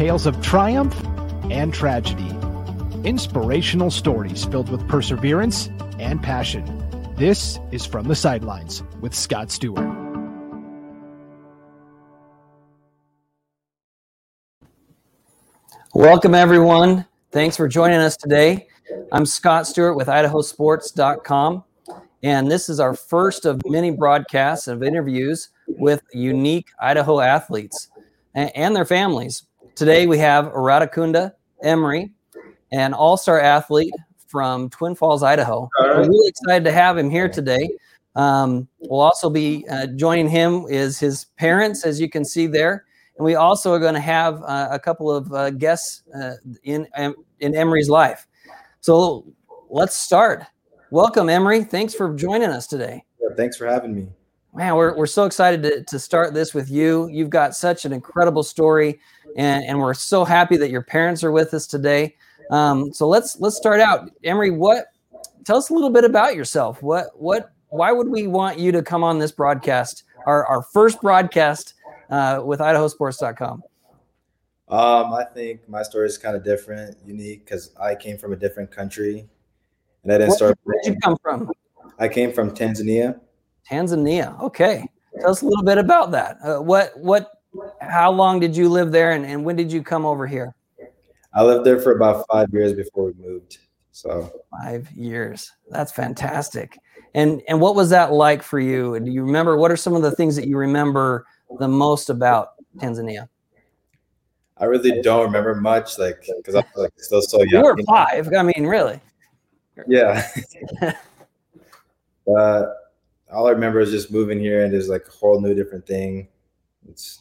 tales of triumph and tragedy, inspirational stories filled with perseverance and passion. This is From the Sidelines with Scott Stewart. Welcome, everyone. Thanks for joining us today. I'm Scott Stewart with IdahoSports.com, and this is our first of many broadcasts of interviews with unique Idaho athletes and their families. Today we have Iradukunda Emery, an all star athlete from Twin Falls, Idaho. We're really excited to have him here today. Um, we'll also be uh, joining him is his parents, as you can see there, and we also are going to have uh, a couple of uh, guests uh, in in Emery's life. So let's start. Welcome, Emery. Thanks for joining us today. Yeah, thanks for having me. Man, we're, we're so excited to, to start this with you. You've got such an incredible story, and, and we're so happy that your parents are with us today. Um, so let's let's start out. Emery, what tell us a little bit about yourself. What what why would we want you to come on this broadcast, our, our first broadcast uh, with IdahoSports.com? Um, I think my story is kind of different, unique, because I came from a different country, and I didn't Where start. did you come from? I came from Tanzania. Tanzania. Okay, tell us a little bit about that. Uh, what what? How long did you live there, and, and when did you come over here? I lived there for about five years before we moved. So Five years. That's fantastic. And and what was that like for you? And do you remember what are some of the things that you remember the most about Tanzania? I really don't remember much, like because I'm like still so young. You were five. I mean, really. Yeah. but all I remember is just moving here, and there's like a whole new different thing. It's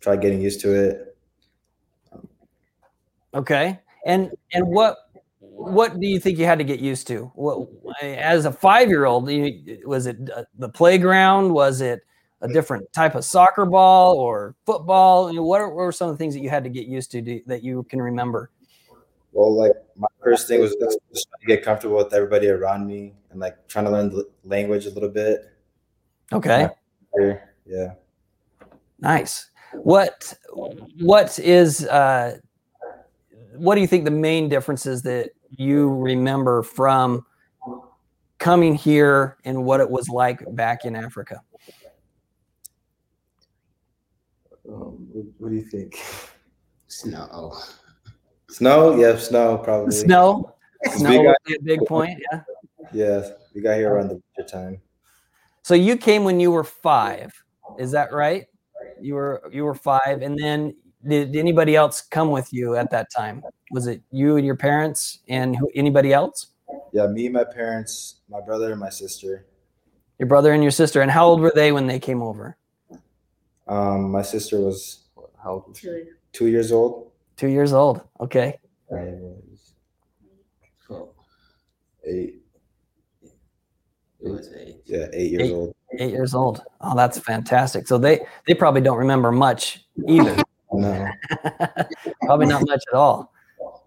try getting used to it. Okay. And and what what do you think you had to get used to? What as a five year old, was it the playground? Was it a different type of soccer ball or football? You know, what, are, what were some of the things that you had to get used to do, that you can remember? Well, like my first thing was just trying to get comfortable with everybody around me and like trying to learn the language a little bit. Okay. Yeah. Nice. What what is uh what do you think the main differences that you remember from coming here and what it was like back in Africa? Um, what, what do you think? Snow. Snow? Yeah, snow probably. Snow. Snow got- would be a big point, yeah. Yeah, we got here around the winter time. So you came when you were 5. Is that right? You were you were 5 and then did anybody else come with you at that time? Was it you and your parents and who, anybody else? Yeah, me, my parents, my brother, and my sister. Your brother and your sister. And how old were they when they came over? Um, my sister was what, how old? Two. Two years old. Two years old. Okay. I was eight. It was eight. Yeah, eight years Eight. old. Eight years old. Oh, that's fantastic. So they they probably don't remember much either. No. probably not much at all.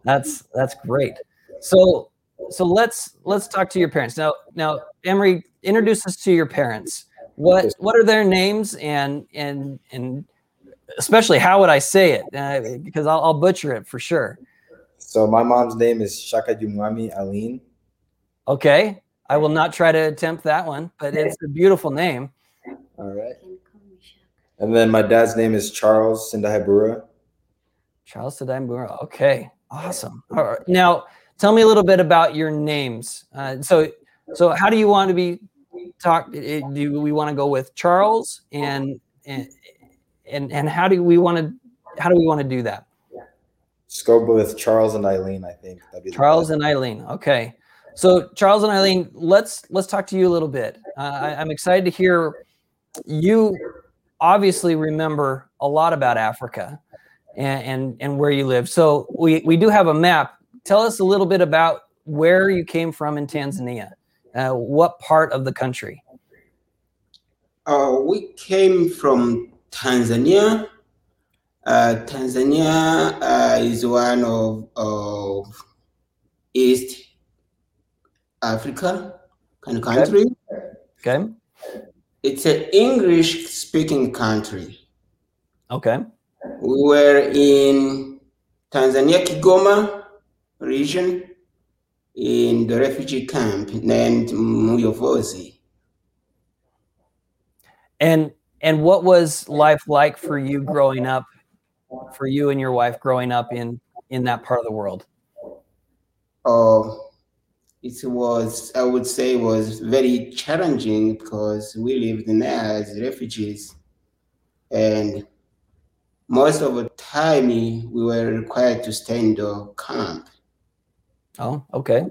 That's that's great. So so let's let's talk to your parents now. Now, Emery, introduce us to your parents. What what are their names and and and especially how would I say it? Uh, because I'll, I'll butcher it for sure. So my mom's name is Shaka Jumwami Aline. Okay, I will not try to attempt that one, but it's a beautiful name. All right. And then my dad's name is Charles Sindahibura. Charles Tadambura. Okay, awesome. All right. Now, tell me a little bit about your names. Uh, so, so how do you want to be talked? Do we want to go with Charles and and and and how do we want to how do we want to do that? Just go with Charles and Eileen, I think. That'd be Charles and Eileen. Okay. So Charles and Eileen, let's let's talk to you a little bit. Uh, I, I'm excited to hear you obviously remember a lot about Africa and, and and where you live. So we we do have a map. Tell us a little bit about where you came from in Tanzania. Uh, what part of the country? Uh, we came from Tanzania. Uh, Tanzania uh, is one of, of East Africa kind of country. Okay. It's an English speaking country. Okay. We were in Tanzania, Kigoma region, in the refugee camp named Muyovozi. And and what was life like for you growing up, for you and your wife growing up in in that part of the world? Oh, it was I would say was very challenging because we lived in there as refugees, and most of the time we were required to stay in the camp. Oh, okay.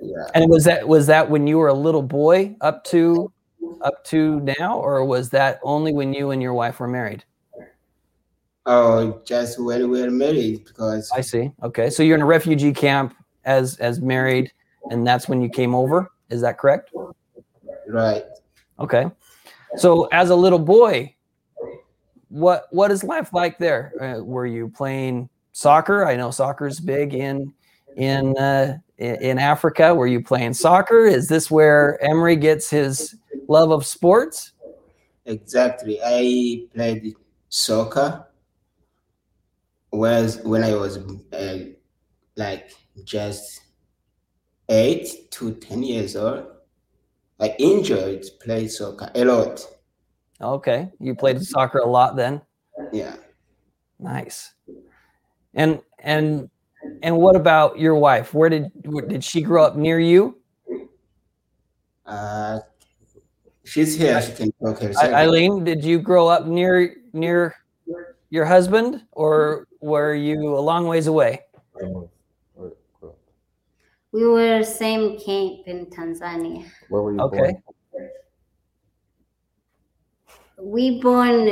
Yeah. And was that was that when you were a little boy up to up to now, or was that only when you and your wife were married? Oh, just when we were married because I see. Okay, so you're in a refugee camp as as married, and that's when you came over. Is that correct? right. Okay. So as a little boy, what what is life like there? Uh, were you playing soccer? I know soccer's big in in uh, in Africa. Were you playing soccer? Is this where Emery gets his love of sports? Exactly. I played soccer was when I was uh, like just eight to ten years old. I enjoyed play soccer a lot. Okay, you played soccer a lot then. Yeah. Nice. And and and what about your wife? Where did where, did she grow up near you? Uh, she's here. She can talk herself. Eileen, did you grow up near near your husband, or were you a long ways away? Where, We were same camp in Tanzania. where were you Okay. born? We born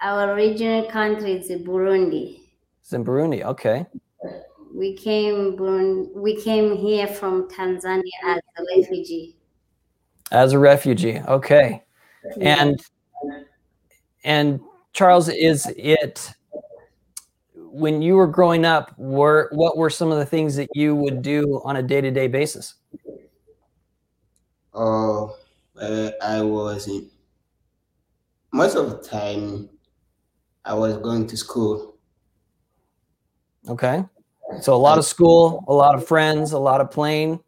our original country is Burundi. It's in Burundi. Okay. We came Burundi, we came here from Tanzania as a refugee. As a refugee. Okay. And and Charles, is it when you were growing up, were what were some of the things that you would do on a day-to-day basis? Oh, uh, I was in, most of the time. I was going to school. Okay. So a lot of school, a lot of friends, a lot of playing.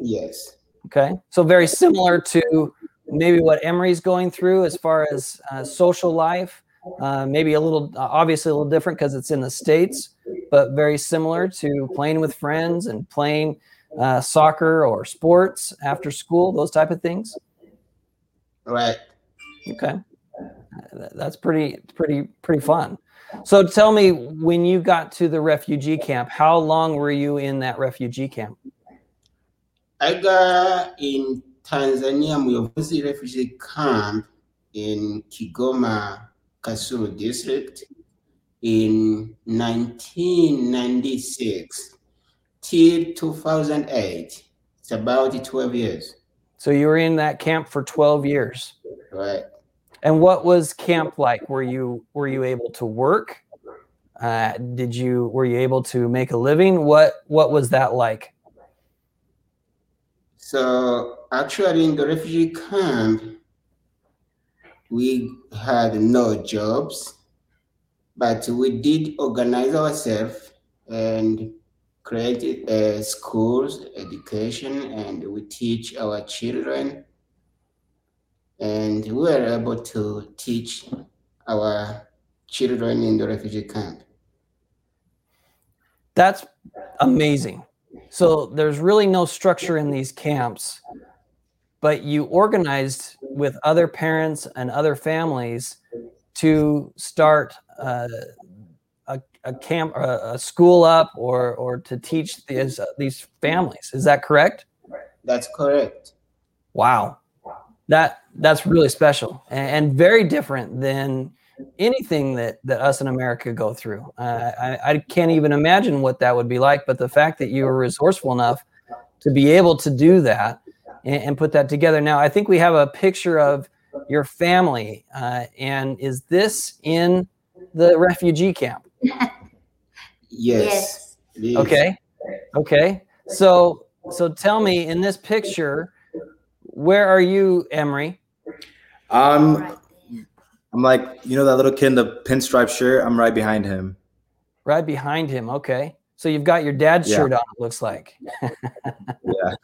Yes. Okay. So very similar to maybe what Emery's going through as far as uh, social life. Uh, maybe a little, uh, obviously a little different because it's in the States, but very similar to playing with friends and playing uh, soccer or sports after school, those type of things. Right. Okay. That's pretty, pretty, pretty fun. So tell me, when you got to the refugee camp, how long were you in that refugee camp? I got in Tanzania Muyovozi refugee camp in Kigoma, Kasulu district in 1996 till 2008. It's about 12 years, So you were in that camp for 12 years. right? And what was camp like? Were you were you able to work? Uh, did you were you able to make a living? What what was that like? So actually, in the refugee camp, we had no jobs, but we did organize ourselves and created uh, schools, education, and we teach our children. And we were able to teach our children in the refugee camp. That's amazing. So there's really no structure in these camps, but you organized with other parents and other families to start uh, a, a camp, a, a school up, or or to teach these these families. Is that correct? That's correct. Wow, that that's really special and, and very different than anything that that us in America go through. Uh, I, I can't even imagine what that would be like. But the fact that you were resourceful enough to be able to do that and, and put that together. Now, I think we have a picture of your family, uh, and is this in the refugee camp? Yes. it is. Okay, okay. So so tell me in this picture, where are you, Emery? Um, Right. I'm like, you know, that little kid in the pinstripe shirt. I'm right behind him. Right behind him. Okay. So you've got your dad's Yeah. shirt on. It looks like. Yeah.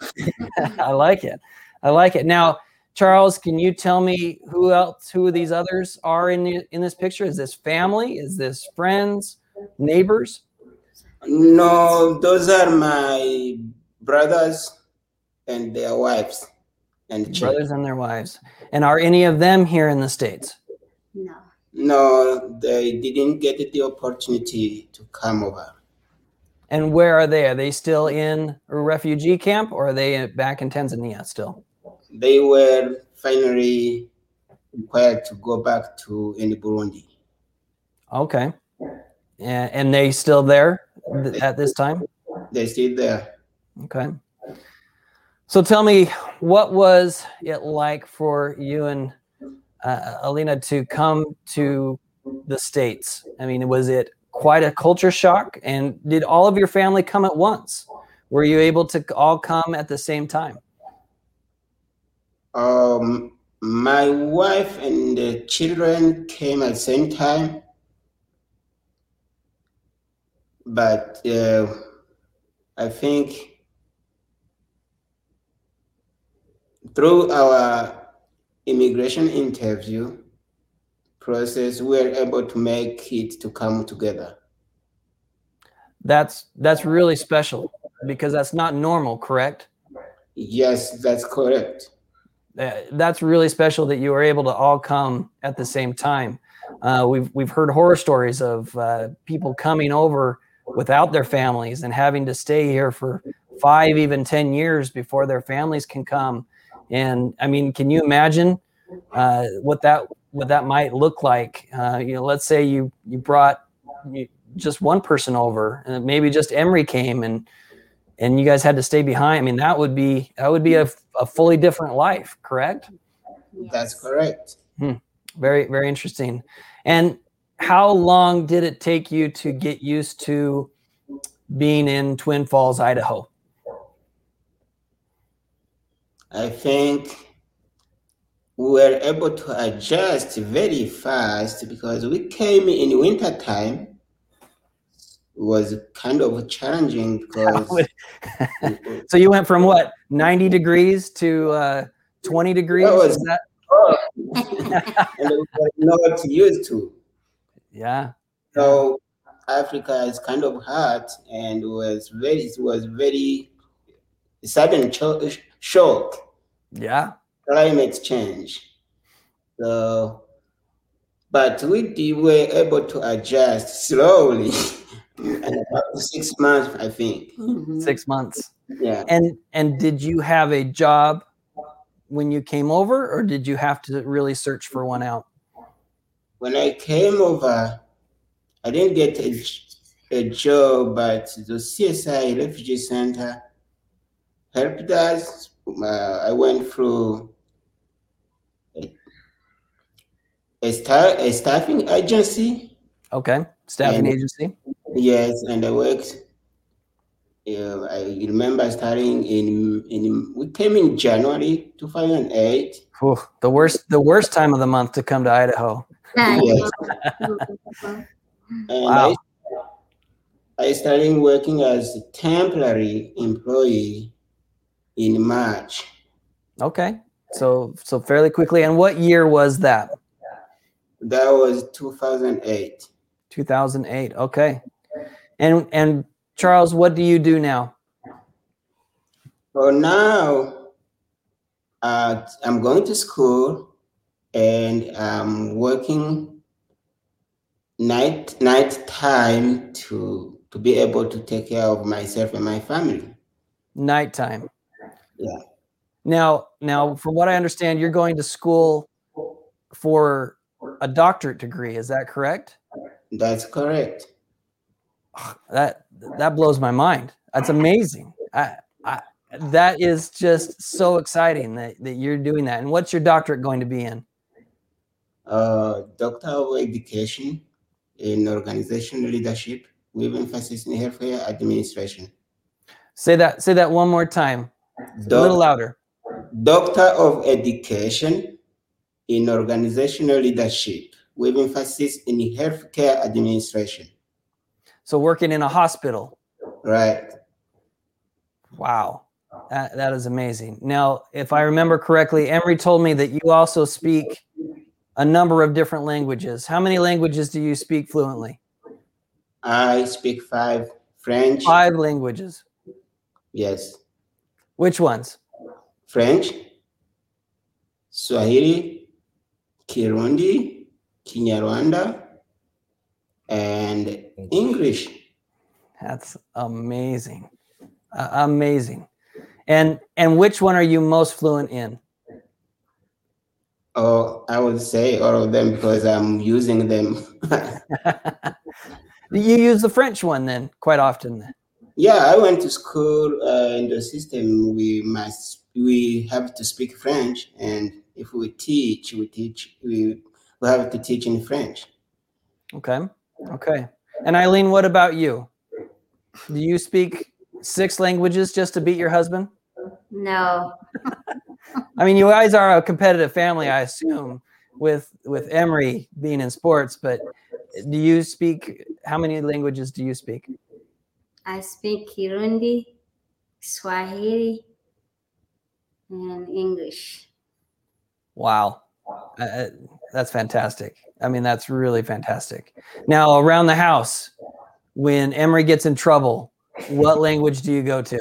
I like it. I like it. Now, Charles, can you tell me who else, who these others are in the, in this picture? Is this family? Is this friends, neighbors? No, those are my brothers and their wives and children. Brothers and their wives. And are any of them here in the states? No. No, they didn't get the opportunity to come over. And where are they? Are they still in a refugee camp or are they back in Tanzania still? They were finally required to go back to in Burundi. Okay. And, and they still there th- at this time? They're still there. Okay. So tell me, what was it like for you and uh, Alina to come to the States? I mean, was it quite a culture shock? And did all of your family come at once? Were you able to all come at the same time? Um, my wife and the children came at the same time, but uh, I think through our immigration interview process, we are able to make it to come together. That's that's really special because that's not normal, correct? Yes, that's correct. Uh, that's really special that you were able to all come at the same time. Uh, we've we've heard horror stories of uh, people coming over without their families and having to stay here for five, even ten years before their families can come. And I mean, can you imagine uh, what that what that might look like? Uh, you know, let's say you you brought just one person over, and maybe just Emery came and and you guys had to stay behind. I mean, that would be that would be a, a fully different life, correct? That's correct. Very very interesting. And how long did it take you to get used to being in Twin Falls, Idaho? I think we were able to adjust very fast because we came in winter time. It was kind of challenging because so you went from what 90 degrees to uh, 20 degrees? was- that- and we were not used to. yeah. So Africa is kind of hot and was very it was very sudden cho- shock. Yeah. Climate change. So, but we did, were able to adjust slowly. in about six months, I think. Mhm. Six months. Yeah. And and did you have a job when you came over, or did you have to really search for one out? When I came over, I didn't get a job, but the CSI Refugee Center helped us. Uh, I went through a, a, star, a staffing agency. Okay. Staffing And- agency. Yes, and I worked. Uh, I remember starting in in we came in January 2008. Whew, the worst the worst time of the month to come to Idaho. Yes. And Wow. I, I started working as a temporary employee in March. Okay. So so fairly quickly. And what year was that? That was 2008. 2008. Okay. And and Charles, what do you do now? So now uh, I'm going to school and I'm working night night time to to be able to take care of myself and my family. Nighttime. Yeah. Now now from what I understand, you're going to school for a doctorate degree. Is that correct? That's correct. That that blows my mind. That's amazing. I, I, that is just so exciting that, that you're doing that. And what's your doctorate going to be in? Uh, Doctor of Education in Organizational Leadership with emphasis in healthcare administration. Say that. Say that one more time. A little louder. Doctor of Education in Organizational Leadership with emphasis in healthcare administration. So working in a hospital. Right. Wow. That, that is amazing. Now, if I remember correctly, Emery told me that you also speak a number of different languages. How many languages do you speak fluently? I speak five French. Five languages. Yes. Which ones? French, Swahili, Kirundi, Kinyarwanda, and English. That's amazing. Uh, amazing. And and which one are you most fluent in? Oh, I would say all of them because I'm using them. you use the French one then quite often. Yeah, I went to school uh, in the system. We must we have to speak French, and if we teach, we teach we we have to teach in French. Okay. Okay. And Eileen, what about you? Do you speak six languages just to beat your husband? No. I mean, you guys are a competitive family, I assume, with with Emery being in sports. But do you speak? How many languages do you speak? I speak Kirundi, Swahili, and English. Wow, uh, that's fantastic. I mean, that's really fantastic. Now, around the house, when Emery gets in trouble, what language do you go to?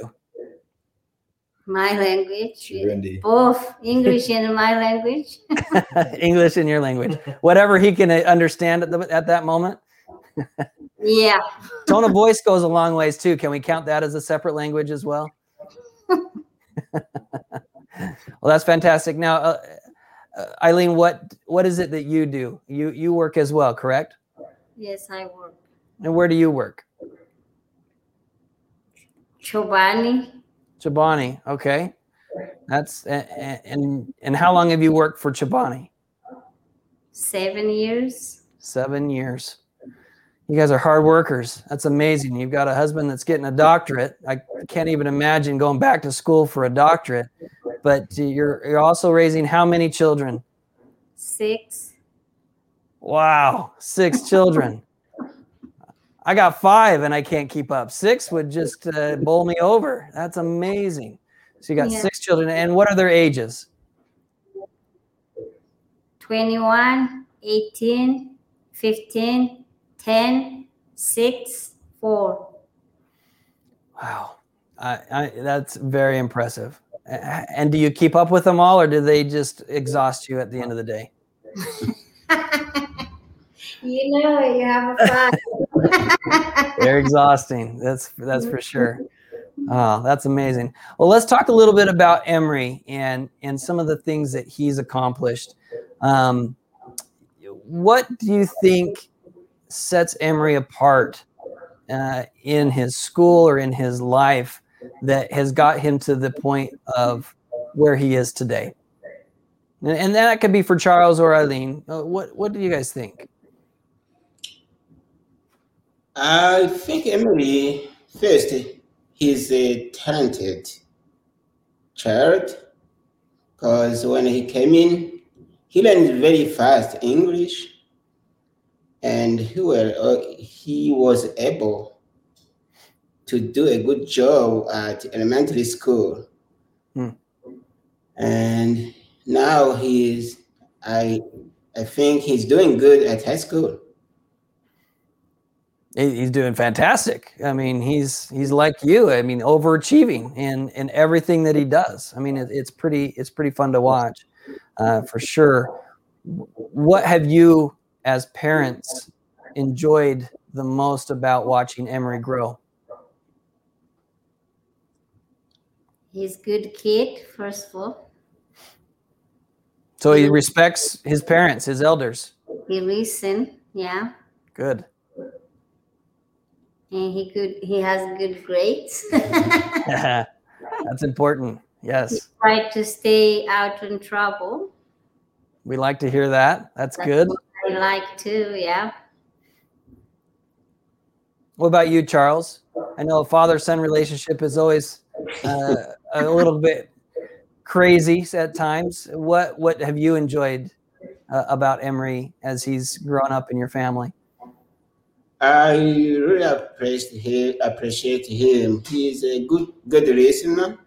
My language, Kirundi. both English and my language. English in your language, whatever he can understand at, the, at that moment. yeah. Tone of voice goes a long ways too. Can we count that as a separate language as well? well, that's fantastic. Now, uh, uh, Uh, Eileen, what what is it that you do? You you work as well, correct? Yes, I work. And where do you work? Chobani, Chobani. Okay, that's and and and how long have you worked for Chobani? seven years. Seven years. You guys are hard workers. That's amazing. You've got a husband that's getting a doctorate. I can't even imagine going back to school for a doctorate. But you're you're also raising how many children? Six. Wow, six children. I got five and I can't keep up. Six would just uh, bowl me over. That's amazing. So you got Yeah. six children, and what are their ages? 21, 18, 15, 10, 6, 4. Wow, I, I, that's very impressive. And do you keep up with them all, or do they just exhaust you at the end of the day? you know, you have a fun. They're exhausting. That's that's for sure. Oh, that's amazing. Well, let's talk a little bit about Emery and and some of the things that he's accomplished. Um, what do you think sets Emery apart uh, in his school or in his life that has got him to the point of where he is today? And, and that could be for Charles or Eileen. Uh, what what do you guys think? I think Emery first, he's a talented child because when he came in, he learned very fast English and he, were, uh, he was able to do a good job at elementary school. Hmm. And now he's, I, I think he's doing good at high school. He's doing fantastic. I mean, he's he's like you. I mean, overachieving in in everything that he does. I mean, it, it's pretty it's pretty fun to watch, uh, for sure. What have you, as parents, enjoyed the most about watching Emery grow? He's good kid, first of all. So he respects his parents, his elders. He listen, yeah. Good. And he could he has good grades. That's important. Yes, Try to stay out in trouble. we like to hear that. That's That's good. what I like too, yeah. What about you, Charles? I know a father-son relationship is always uh, a little bit crazy at times. What what have you enjoyed uh, about Emery as he's grown up in your family? I really appreciate him. Appreciate him. He's a good good listener.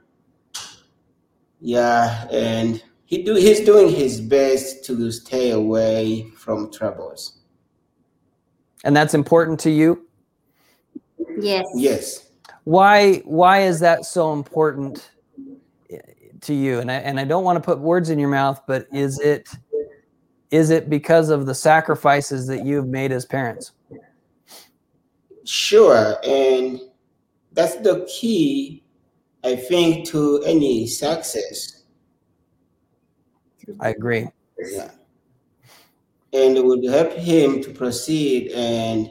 Yeah, and he do he's doing his best to stay away from troubles. And that's important to you. Yes. Yes. Why why is that so important eh, to you? And I and I don't want to put words in your mouth, but is it is it because of the sacrifices that you've made as parents? Sure, and that's the key, I think, to any success. I agree. Yeah. And it would help him to proceed and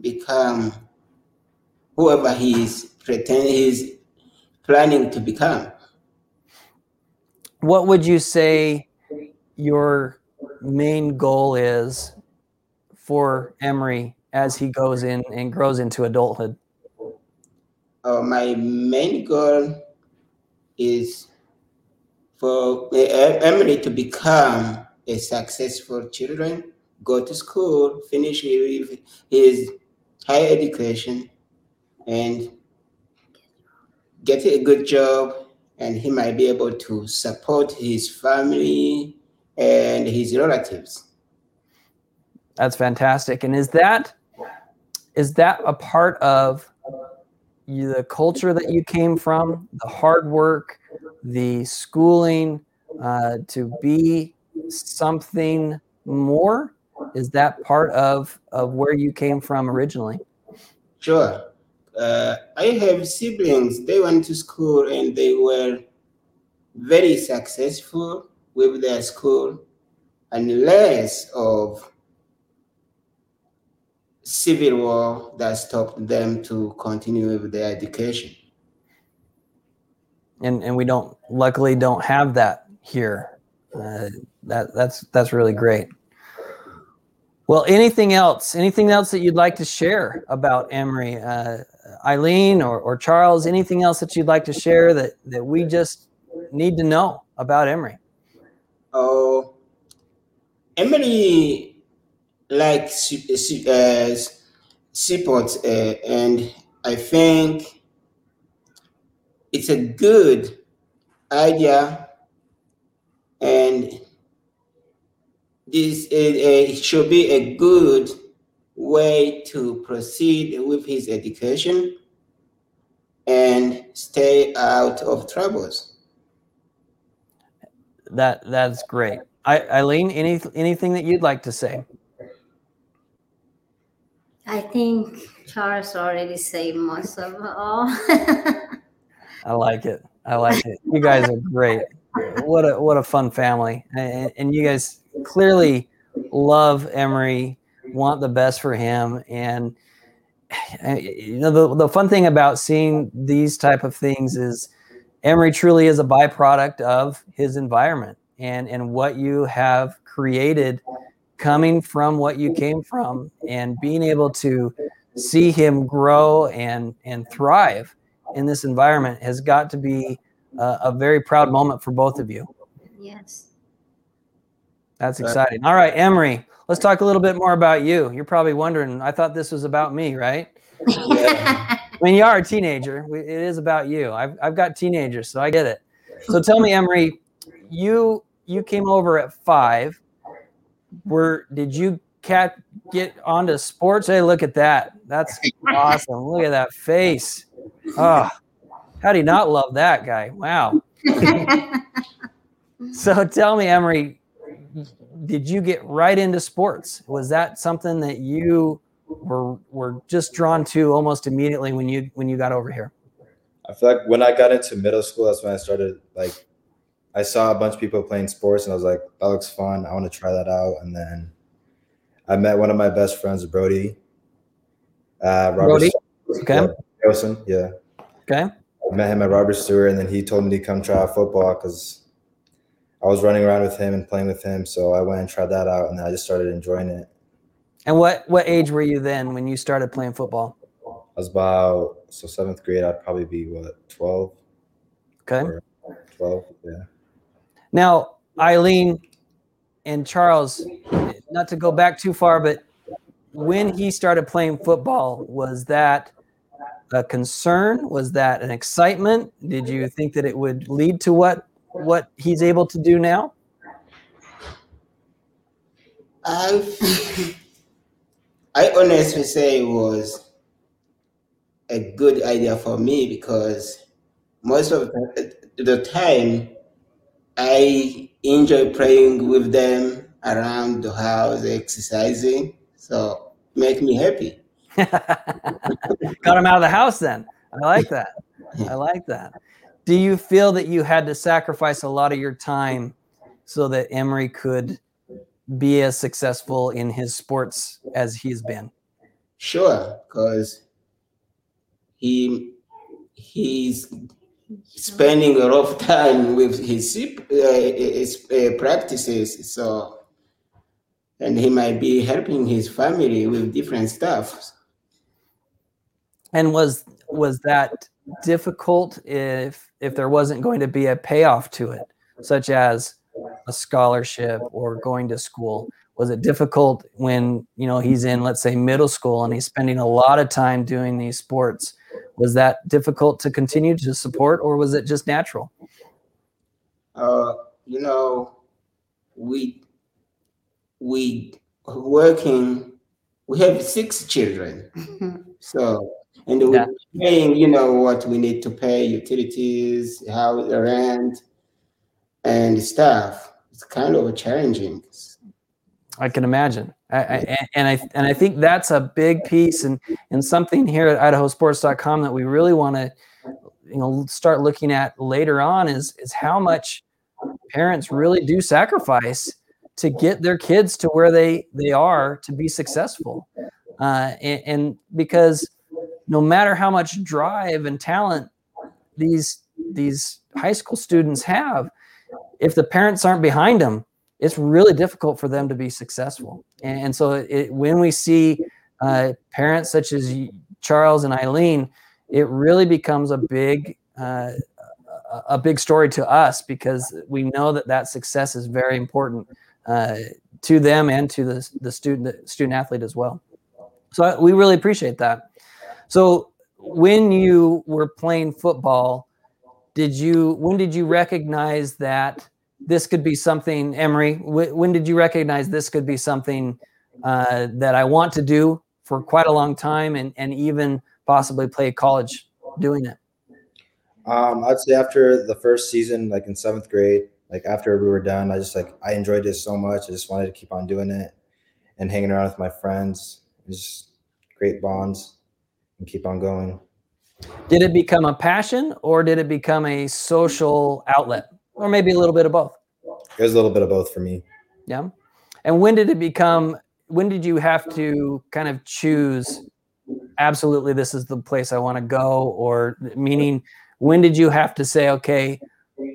become whoever he is pretend he's planning to become. What would you say your main goal is for Emery as he goes in and grows into adulthood? Uh, my main goal is for eh, eh, Emily to become a successful children, go to school, finish his, his higher education, and get a good job, and he might be able to support his family and his relatives. That's fantastic. And is that is that a part of the culture that you came from, the hard work, the schooling uh, to be something more? Is that part of of where you came from originally? Sure. Uh, I have siblings. They went to school and they were very successful with their school, unless of civil war that stopped them to continue with their education. And and we don't luckily don't have that here. Uh, that that's that's really great. Well, anything else? Anything else that you'd like to share about Emery, uh, Eileen, or, or Charles? Anything else that you'd like to share that that we just need to know about Emery? Oh, Emily like uh, support, uh, and I think it's a good idea, and this uh, should be a good way to proceed with his education and stay out of troubles. That that's great. I, Eileen, any anything that you'd like to say? I think Charles already said most of all. I like it. I like it. You guys are great. What a what a fun family, and, and you guys clearly love Emery, want the best for him, and eh, you know the the fun thing about seeing these type of things is Emery truly is a byproduct of his environment and and what you have created coming from what you came from and being able to see him grow and and thrive in this environment has got to be a, a very proud moment for both of you. Yes. That's exciting. All right, Emery, let's talk a little bit more about you. You're probably wondering, I thought this was about me, right? Yeah. I mean, you are a teenager. It is about you. I've, I've got teenagers, so I get it. So tell me, Emery, you you came over at five. Were did you cat get onto sports? Hey, look at that. That's awesome. Look at that face. Oh, how do you not love that guy? Wow. so tell me, Emery, did you get right into sports? Was that something that you were were just drawn to almost immediately when you when you got over here? I feel like when I got into middle school, that's when I started like I saw a bunch of people playing sports and I was like, that looks fun. I want to try that out. And then I met one of my best friends, Brody. Uh, Robert Brody? Stewart. Okay. Yeah, Wilson, yeah. Okay. I met him at Robert Stuart and then he told me to come try out football because I was running around with him and playing with him. So I went and tried that out and then I just started enjoying it. And what what age were you then when you started playing football? I was about, so seventh grade, I'd probably be what, 12? Okay. 12, yeah. Now, Eileen, and Charles, not to go back too far, but when he started playing football, was that a concern? Was that an excitement? Did you think that it would lead to what what he's able to do now? I I honestly say it was a good idea for me because most of the time I enjoy playing with them around the house, exercising. So make me happy. Got him out of the house then. I like that. I like that. Do you feel that you had to sacrifice a lot of your time so that Emery could be as successful in his sports as he's been? Sure, because he he's spending a lot of time with his, uh, his uh, practices. So, and he might be helping his family with different stuff. And was was that difficult if if there wasn't going to be a payoff to it, such as a scholarship or going to school? Was it difficult when you know he's in, let's say, middle school and he's spending a lot of time doing these sports? Was that difficult to continue to support, or was it just natural? Uh, you know, we we working. We have six children, so and we're paying. You know what we need to pay: utilities, how rent, and stuff. It's kind of challenging. I can imagine. I, I, and I and I think that's a big piece and and something here at IdahoSports.com that we really want to you know start looking at later on is is how much parents really do sacrifice to get their kids to where they they are to be successful uh, and, and because no matter how much drive and talent these these high school students have if the parents aren't behind them it's really difficult for them to be successful. And so it, when we see uh, parents such as Charles and Eileen, it really becomes a big uh, a big story to us because we know that that success is very important uh, to them and to the, the student the student athlete as well. So we really appreciate that. So when you were playing football, did you when did you recognize that this could be something, Emery. W- when did you recognize this could be something uh, that I want to do for quite a long time, and and even possibly play college doing it? Um, I'd say after the first season, like in seventh grade, like after we were done, I just like I enjoyed it so much. I just wanted to keep on doing it and hanging around with my friends. Just great bonds and keep on going. Did it become a passion or did it become a social outlet? or maybe a little bit of both. It was a little bit of both for me. Yeah. And when did it become? When did you have to kind of choose? Absolutely, this is the place I want to go, or meaning, when did you have to say, okay,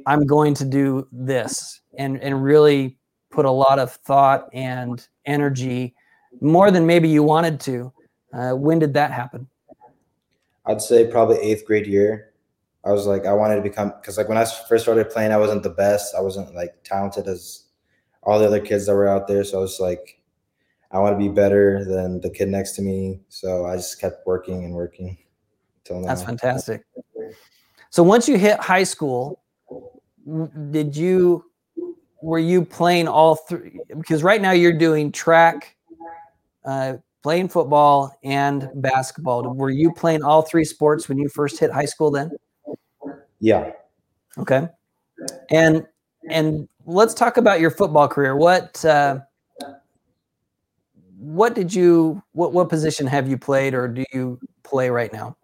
I'm going to do this, and and really put a lot of thought and energy, more than maybe you wanted to. Uh, when did that happen? I'd say probably eighth grade year. I was like, I wanted to become because like when I first started playing, I wasn't the best. I wasn't like talented as all the other kids that were out there. So I was like, I want to be better than the kid next to me. So I just kept working and working until now. That's fantastic. So once you hit high school, did you were you playing all three? Because right now you're doing track, uh, playing football, and basketball. Were you playing all three sports when you first hit high school? Then yeah. Okay. And and let's talk about your football career. What uh, what did you what what position have you played or do you play right now?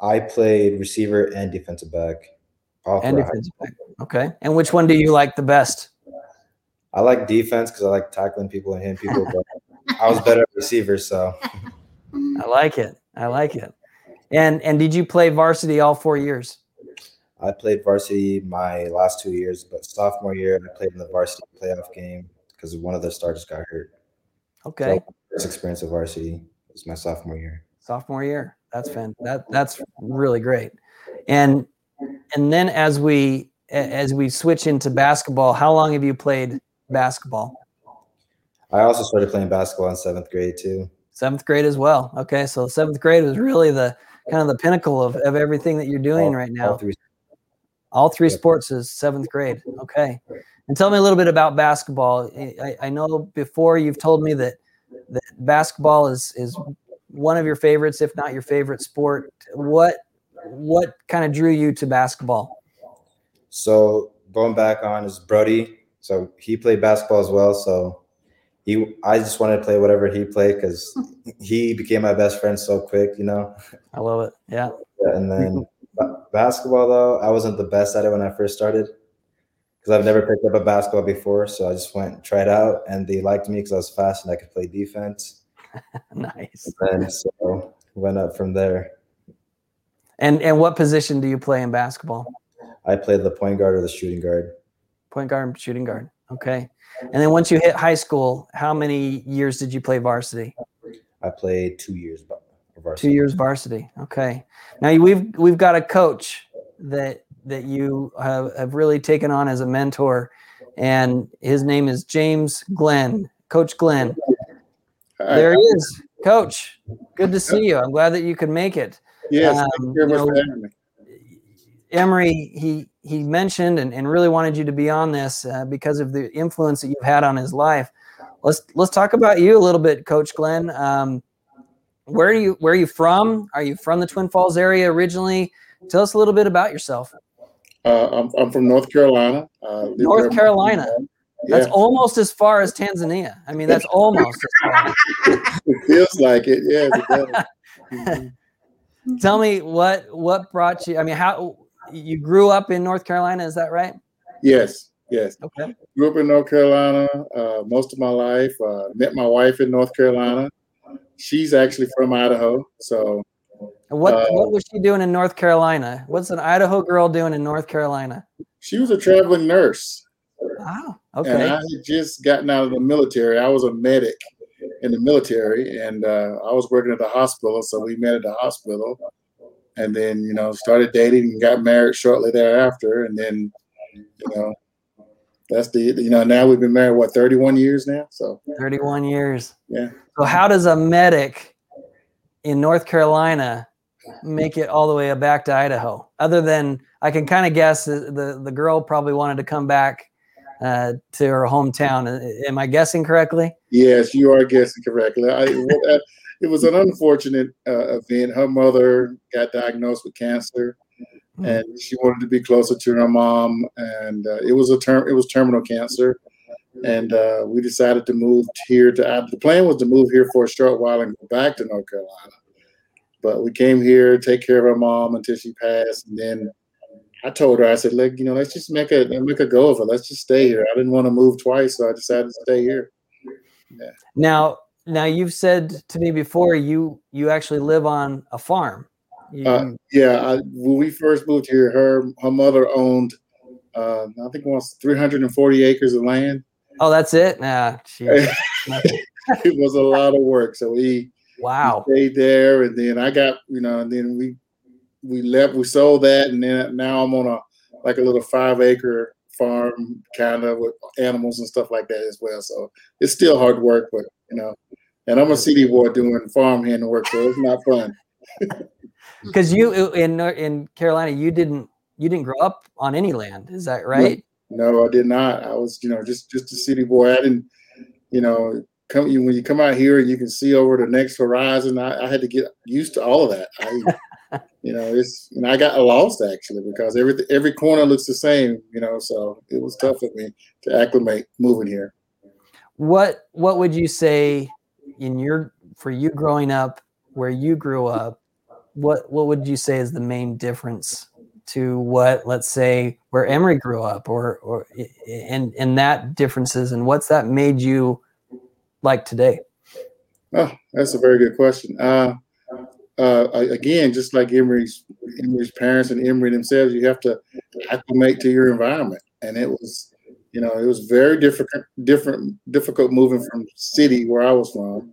I played receiver and defensive back. and defensive back. Okay. And which one do you like the best? I like defense because I like tackling people and hitting people. I was better at receiver, so. I like it. I like it. And and did you play varsity all four years? I played varsity my last two years, but sophomore year I played in the varsity playoff game because one of the starters got hurt. Okay. So first experience of varsity was my sophomore year. Sophomore year. That's fan. That that's really great. And and then as we as we switch into basketball, how long have you played basketball? I also started playing basketball in seventh grade too. Seventh grade as well. Okay, so seventh grade was really the kind of the pinnacle of, of everything that you're doing All- right now. All three. All three Yep. sports is seventh grade. Okay. And tell me a little bit about basketball. I, I- I know before you've told me that, that basketball is is one of your favorites, if not your favorite sport. What what kind of drew you to basketball? So going back on is Brody. So he played basketball as well. So he, I just wanted to play whatever he played because hmm. he became my best friend so quick, you know. I love it. Yeah. And then basketball though, I wasn't the best at it when I first started because I've never picked up a basketball before. So I just went and tried out, and they liked me because I was fast and I could play defense. Nice. And so went up from there. And and what position do you play in basketball? I played the point guard or the shooting guard. Point guard, shooting guard. Okay. And then once you hit high school, how many years did you play varsity? I played two years. ba- of Two years varsity. Okay. Now we've we've got a coach that that you have, have really taken on as a mentor, and his name is James Glenn. Coach Glenn. There he is, Coach. Good to see you. I'm glad that you could make it. Yes, Um, thank you very you much for having me. Emery, he he mentioned and, and really wanted you to be on this uh, because of the influence that you've had on his life. Let's let's talk about you a little bit, Coach Glenn. Um, where are you where are you from? Are you from the Twin Falls area originally? Tell us a little bit about yourself. Uh, I'm, I'm from North Carolina. Uh, North Carolina. Yeah, That's almost as far as Tanzania. I mean, that's almost as far. it feels like it. Yes, it does. Mhm. Tell me what what brought you. I mean, how you grew up in North Carolina? Is that right? yes, yes. Okay. Grew up in North Carolina uh, most of my life. Uh, met my wife in North Carolina. She's actually from Idaho. So what Uh, what was she doing in North Carolina? What's an Idaho girl doing in North Carolina? she was a traveling nurse. Wow. Okay. And I had just gotten out of the military. I was a medic in the military, and uh, I was working at the hospital. So we met at the hospital, and then you know started dating and got married shortly thereafter. And then you know that's the you know now we've been married what 31 years now. So 31 years. Yeah. So how does a medic in North Carolina make it all the way back to Idaho? Other than I can kind of guess the, the the girl probably wanted to come back uh, to her hometown. Am I guessing correctly? yes, you are guessing correctly. I, it was an unfortunate uh, event. Her mother got diagnosed with cancer. Hmm. and she wanted to be closer to her mom and uh, it was a term it was terminal cancer and uh, we decided to move here to the plan was to move here for a short while and go back to north carolina but we came here to take care of her mom until she passed and then i told her i said look you know let's just make a make a go of it let's just stay here i didn't want to move twice so i decided to stay here Yeah. Now, now you've said to me before you you actually live on a farm. You- Uh, yeah, I, when we first moved here, her her mother owned, uh, I think it was 340 acres of land. oh, that's it. Nah, it was a lot of work. So we wow. we stayed there, and then I got you know, and then we we left. We sold that, and then now I'm on a like a little five acre farm, kind of with animals and stuff like that as well. So it's still hard work, but you know, and I'm a city boy doing farm hand work, so it's not fun. Because you in in Carolina, you didn't you didn't grow up on any land. Is that right? No, I did not. I was, you know, just just a city boy. I didn't, you know, come you when you come out here and you can see over the next horizon. I, I had to get used to all of that. I, you know, it's and I got lost actually because every every corner looks the same. You know, so it was tough for me to acclimate moving here. What what would you say in your for you growing up where you grew up? What what would you say is the main difference to what let's say where Emery grew up or or and and that differences and what's that made you like today? Oh, that's a very good question. Uh, uh, again, just like Emery's Emery's parents and Emery themselves, you have to acclimate to your environment, and it was, you know, it was very difficult, different, difficult moving from city where I was from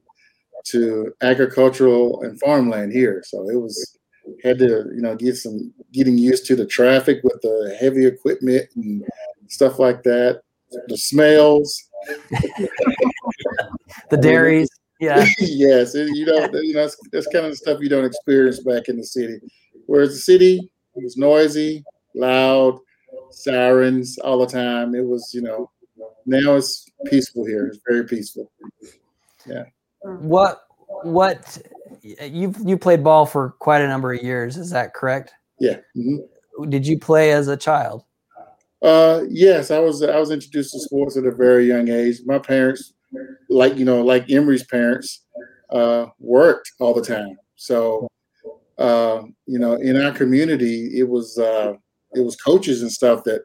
to agricultural and farmland here. So it was had to, you know, get some getting used to the traffic with the heavy equipment and stuff like that, the smells. the dairies. Yeah. yes, it, you know, you know that's, that's kind of the stuff you don't experience back in the city. Whereas the city was noisy, loud, sirens all the time. It was, you know, now it's peaceful here. It's very peaceful. Yeah. What what you've you played ball for quite a number of years, is that correct? Yeah. Mm-hmm. Did you play as a child? Uh, yes, I was. I was introduced to sports at a very young age. My parents like you know, like Emery's parents, uh, worked all the time. So, uh, you know, in our community, it was uh, it was coaches and stuff that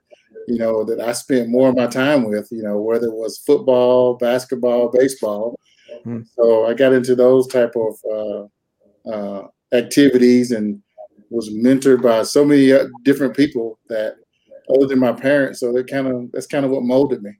you know that I spent more of my time with. You know, whether it was football, basketball, baseball. Hmm. So I got into those type of uh, uh, activities and was mentored by so many uh, different people that other than my parents. So that kind of that's kind of what molded me.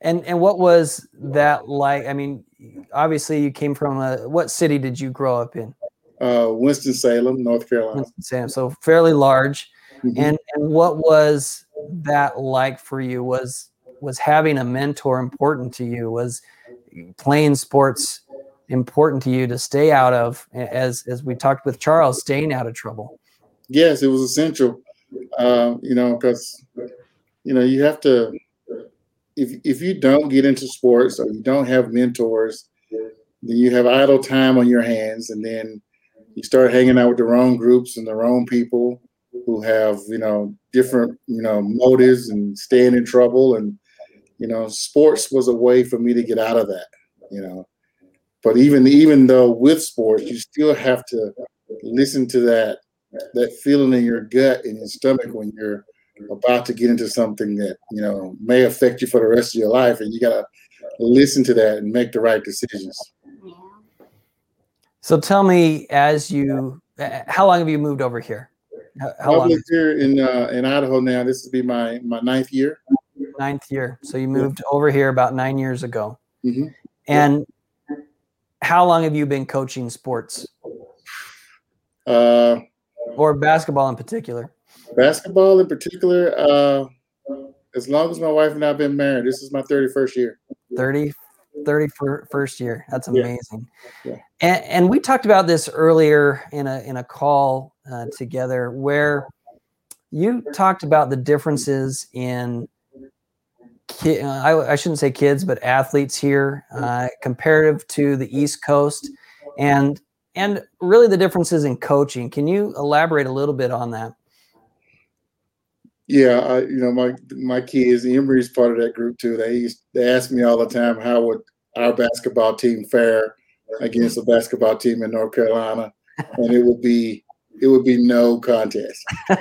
And and what was that like? I mean, obviously you came from a what city did you grow up in? Uh, Winston Salem, North Carolina. Winston Salem, so fairly large. Mm-hmm. And and what was that like for you? Was was having a mentor important to you? Was playing sports important to you to stay out of as as we talked with Charles, staying out of trouble? Yes, it was essential. Uh, you know, because you know you have to if if you don't get into sports or you don't have mentors, then you have idle time on your hands, and then you start hanging out with the wrong groups and the wrong people who have you know different you know motives and staying in trouble. And you know sports was a way for me to get out of that you know. But even even though with sports you still have to listen to that that feeling in your gut and your stomach when you're about to get into something that you know may affect you for the rest of your life. And you got to listen to that and make the right decisions. So tell me as you how long have you moved over here how long lived here in uh, in idaho now this will be my my ninth year ninth year so you moved yeah. over here about nine years ago mm-hmm. and yeah. how long have you been coaching sports uh, or basketball in particular Basketball in particular, uh, as long as my wife and I have been married, this is my 31st year. 30, 31st year. That's amazing. Yeah. yeah. And, and we talked about this earlier in a, in a call uh, together where you talked about the differences in ki- uh, I, I, shouldn't say kids, but athletes here uh, comparative to the East Coast and and really the differences in coaching. Can you elaborate a little bit on that? Yeah, I, you know, my my kids, Emery's part of that group too. They used, they ask me all the time how would our basketball team fare against a basketball team in North Carolina, and it would be it would be no contest.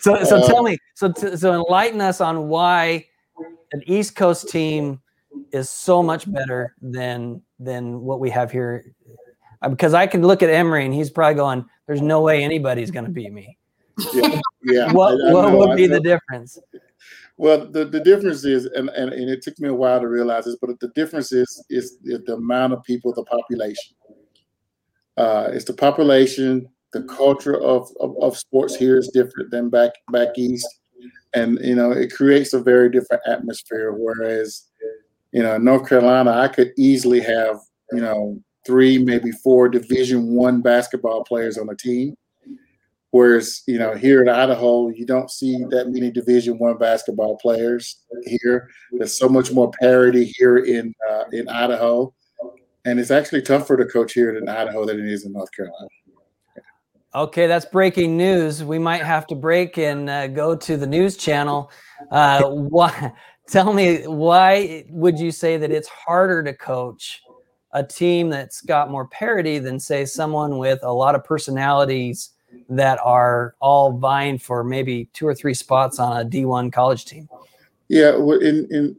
so, so uh, tell me, so so enlighten us on why an East Coast team is so much better than than what we have here. Uh, because I can look at Emery and he's probably going, "There's no way anybody's going to beat me." Yeah, yeah. what I, I what know, would be the difference? Well, the, the difference is, and, and, and it took me a while to realize this, but the difference is is the amount of people, the population. Uh, it's the population, the culture of, of, of sports here is different than back back east, and you know it creates a very different atmosphere. Whereas, you know, North Carolina, I could easily have you know three, maybe four Division One basketball players on a team Whereas, you know, here in Idaho, you don't see that many Division One basketball players here. There's so much more parity here in uh, in Idaho, and it's actually tougher to coach here in Idaho than it is in North Carolina. Okay, that's breaking news. We might have to break and uh, go to the news channel. Uh, why? Tell me why would you say that it's harder to coach a team that's got more parity than say someone with a lot of personalities? That are all vying for maybe two or three spots on a D1 college team? Yeah, in, in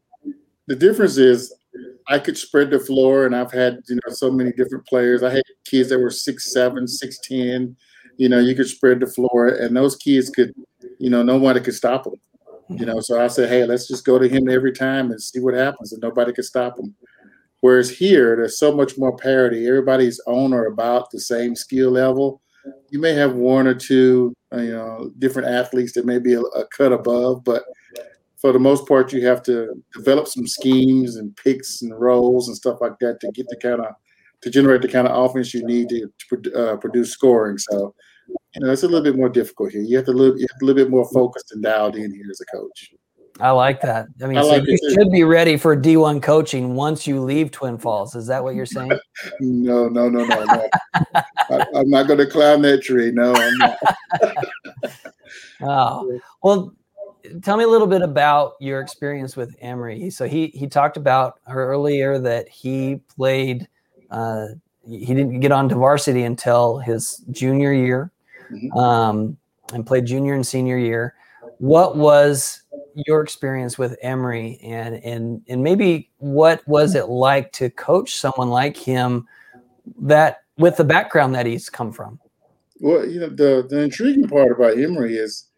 the difference is I could spread the floor, and I've had you know so many different players. I had kids that were six seven, six ten. You know, you could spread the floor, and those kids could, you know, nobody could stop them. You know, so I said, hey, let's just go to him every time and see what happens, and nobody could stop him. Whereas here, there's so much more parity. Everybody's on or about the same skill level you may have one or two, uh, you know, different athletes that may be a, a cut above, but for the most part, you have to develop some schemes and picks and rolls and stuff like that to get the kind of to generate the kind of offense you need to, to uh, produce scoring. So, you know, it's a little bit more difficult here. You have to live a little bit more focused and dialed in here as a coach. I like that. I mean, I so like you should be ready for D1 coaching once you leave Twin Falls. Is that what you're saying? no, no, no, no, no. I, am not going to climb that tree. No, I'm not. oh, well, tell me a little bit about your experience with Emery. So he he talked about earlier that he played. Uh, he didn't get on to varsity until his junior year, mm-hmm. um, and played junior and senior year. What was your experience with Emery and and and maybe what was it like to coach someone like him that with the background that he's come from? Well, you know, the the intriguing part about Emery is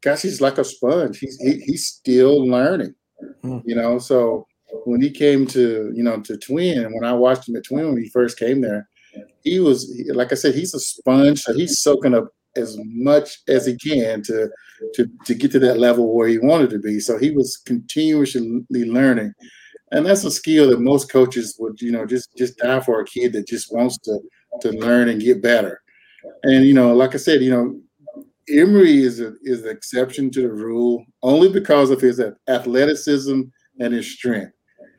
gosh, he's like a sponge. He's he, he's still learning. Mm. You know, so when he came to, you know, to Twin, when I watched him at Twin when he first came there, he was like I said, he's a sponge. So he's soaking up as much as he can to to to get to that level where he wanted to be. So he was continuously learning, and that's a skill that most coaches would you know just just die for a kid that just wants to to learn and get better. And you know, like I said, you know, Emery is a, is the exception to the rule only because of his athleticism and his strength.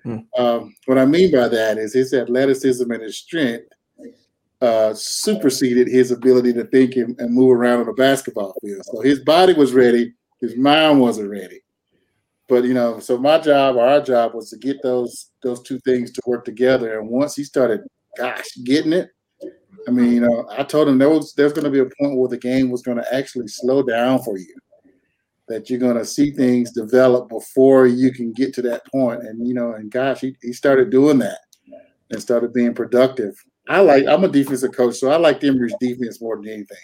Hmm. Um, what I mean by that is his athleticism and his strength uh, superseded his ability to think and, and, move around on a basketball field. So his body was ready, his mind wasn't ready. But you know, so my job, our job, was to get those those two things to work together. And once he started, gosh, getting it, I mean, you know, I told him there was there's going to be a point where the game was going to actually slow down for you. That you're going to see things develop before you can get to that point. And you know, and gosh, he, he started doing that and started being productive I like. I'm a defensive coach, so I like Emery's defense more than anything.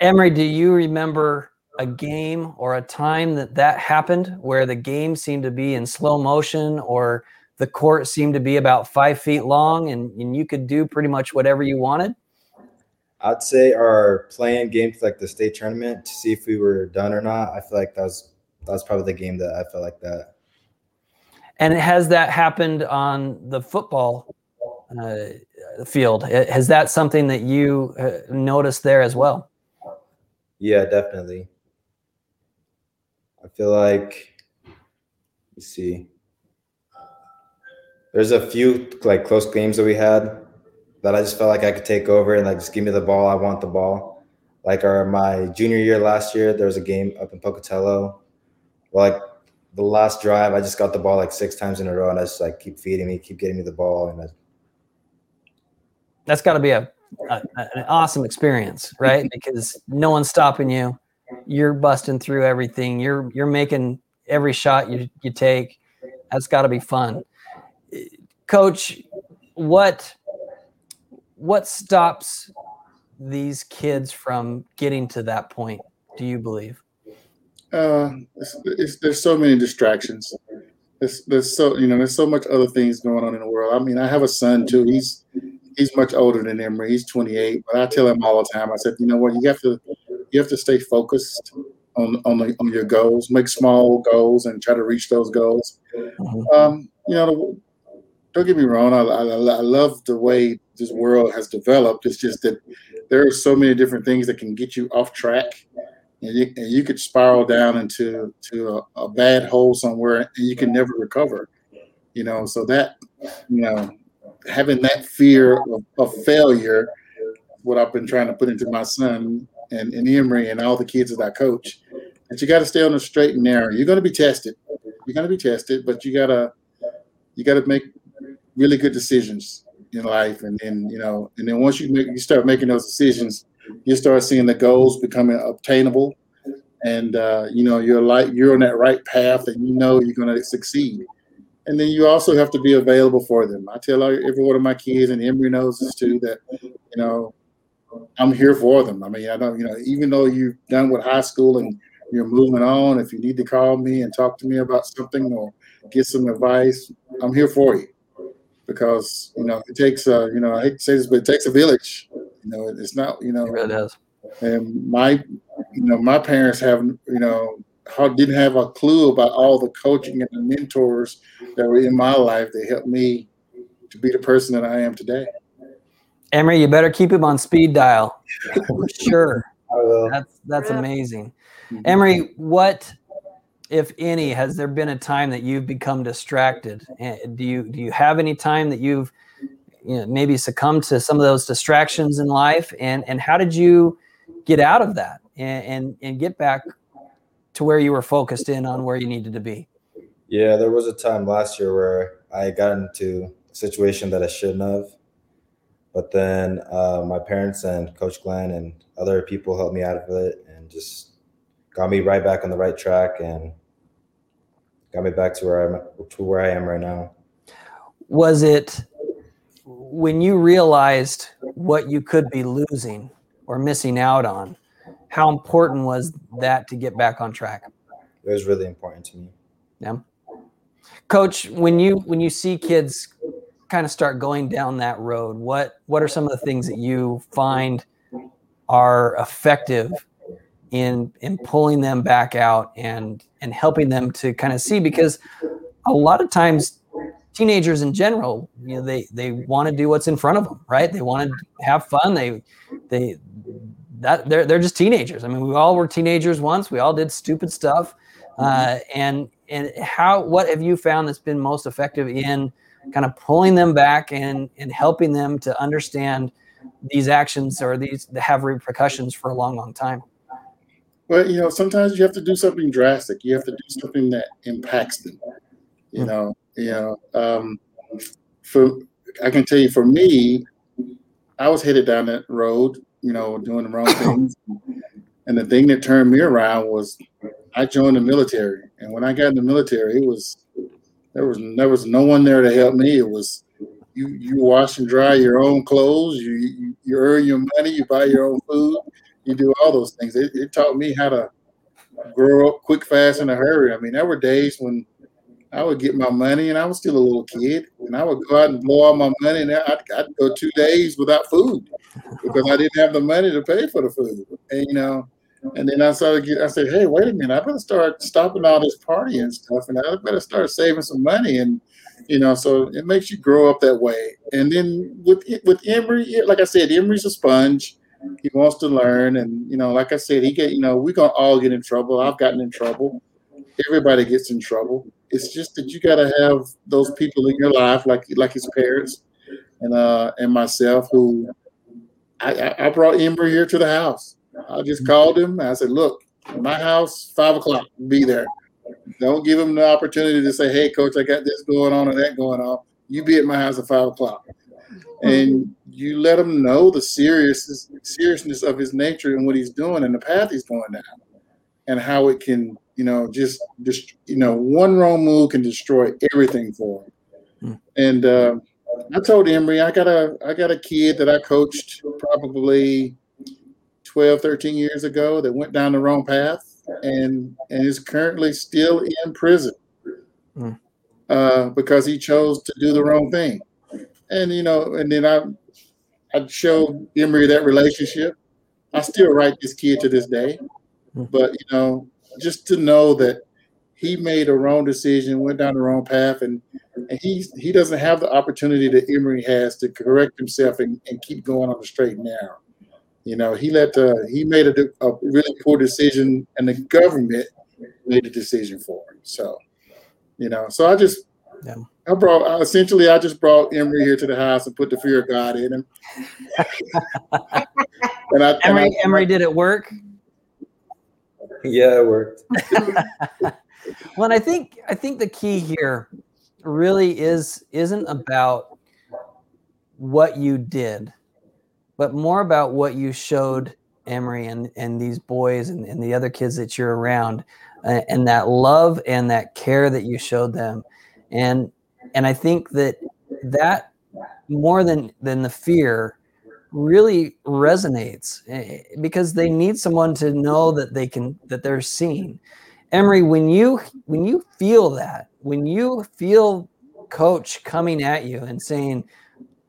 Emery, do you remember a game or a time that that happened where the game seemed to be in slow motion or the court seemed to be about five feet long and, and you could do pretty much whatever you wanted? I'd say our playing games like the state tournament to see if we were done or not. I feel like that was that was probably the game that I felt like that. And has that happened on the football uh, field. Has that something that you uh, noticed there as well? Yeah, definitely. I feel like, let's see, there's a few like close games that we had that I just felt like I could take over and like just give me the ball. I want the ball. Like our my junior year last year, there was a game up in Pocatello. Well, like the last drive, I just got the ball like six times in a row, and I just like keep feeding me, keep getting me the ball, and I that's got to be a, a, an awesome experience, right? because no one's stopping you. You're busting through everything. You're you're making every shot you you take. That's got to be fun. Coach, what what stops these kids from getting to that point? Do you believe? Uh, it's, it's, there's so many distractions. There's, there's so you know there's so much other things going on in the world. I mean, I have a son too. He's he's much older than Emery. He's 28, but I tell him all the time. I said, you know what, you have to you have to stay focused on on, the, on your goals. Make small goals and try to reach those goals. Mm-hmm. Um, you know, don't get me wrong. I, I, I love the way this world has developed. It's just that there are so many different things that can get you off track. And you, and you could spiral down into to a, a bad hole somewhere, and you can never recover. You know, so that you know having that fear of, of, failure, what I've been trying to put into my son and, and Emery and all the kids that I coach, that you got to stay on the straight and narrow. You're going to be tested. You're going to be tested, but you gotta you gotta make really good decisions in life, and then you know, and then once you make you start making those decisions, you start seeing the goals becoming obtainable, and uh, you know you're like you're on that right path, and you know you're going to succeed and then you also have to be available for them. I tell every one of my kids, and Emery knows this too, that you know I'm here for them. I mean, I don't, you know, even though you've done with high school and you're moving on, if you need to call me and talk to me about something or get some advice, I'm here for you. Because you know it takes, uh, you know, I hate to say this, but it takes a village. You know, it's not, you know, it really does. And my, you know, my parents have, you know, didn't have a clue about all the coaching and the mentors that were in my life that helped me to be the person that I am today. Emery, you better keep him on speed dial. For sure. That's that's amazing. Mm-hmm. Emery, what if any has there been a time that you've become distracted? Do you do you have any time that you've you know, maybe succumbed to some of those distractions in life and and how did you get out of that and, and, and get back to where you were focused in on where you needed to be? Yeah, there was a time last year where I got into a situation that I shouldn't have. But then uh, my parents and Coach Glenn and other people helped me out of it and just got me right back on the right track and got me back to where I'm to where I am right now. Was it when you realized what you could be losing or missing out on? How important was that to get back on track? It was really important to me. Yeah. Coach, when you when you see kids kind of start going down that road, what what are some of the things that you find are effective in in pulling them back out and and helping them to kind of see because a lot of times teenagers in general you know they they want to do what's in front of them right they want to have fun they they that they're they're just teenagers. I mean we all were teenagers once. We all did stupid stuff. Uh, and and how what have you found that's been most effective in kind of pulling them back and and helping them to understand these actions or these have repercussions for a long long time? Well you know sometimes you have to do something drastic. You have to do something that impacts them you hmm. know you know um, for i can tell you for me i was headed down that road you know doing the wrong things and the thing that turned me around was i joined the military and when i got in the military it was there was there was no one there to help me. It was you you wash and dry your own clothes. You you, earn your money. You buy your own food. You do all those things. It, it taught me how to grow up quick, fast, in a hurry. I mean, there were days when I would get my money and I was still a little kid and I would go out and blow all my money and I'd, I'd, go two days without food because I didn't have the money to pay for the food. And, you know, and then I started get, I said, hey, wait a minute, I better start stopping all this partying and stuff, and I better start saving some money. And you know, so it makes you grow up that way. And then with with Emery, like I said, Emery's a sponge. He wants to learn, and you know, like I said, he get you know, we're gonna all get in trouble. I've gotten in trouble. Everybody gets in trouble. It's just that you got to have those people in your life, like like his parents and uh and myself, who I, I brought Emery here to the house I just called him. I said, look, my house, five o'clock, be there. Don't give him the opportunity to say, hey, coach, I got this going on or that going on. You be at my house at five o'clock. And you let him know the seriousness, seriousness of his nature and what he's doing and the path he's going down and how it can, you know, just, just you know, one wrong move can destroy everything for him. Hmm. And uh, I told Emery, I got a, I got a kid that I coached probably 12, 13 years ago that went down the wrong path and, and is currently still in prison mm. uh, because he chose to do the wrong thing. And, you know, and then I, I showed Emery that relationship. I still write this kid to this day, mm. but, you know, just to know that he made a wrong decision, went down the wrong path, and, and he he doesn't have the opportunity that Emery has to correct himself and, and keep going on the straight and narrow. You know, he let the he made a, a really poor decision, and the government made a decision for him. So, you know, so I just yeah. I brought essentially I just brought Emery here to the house and put the fear of God in him. and I, Emery, and I, Emery, did it work? Yeah, it worked. well, I think I think the key here really is isn't about what you did but more about what you showed Emery and, and these boys and, and the other kids that you're around uh, and that love and that care that you showed them. And, and I think that that more than, than the fear really resonates eh, because they need someone to know that they can, that they're seen. Emery, when you, when you feel that, when you feel coach coming at you and saying,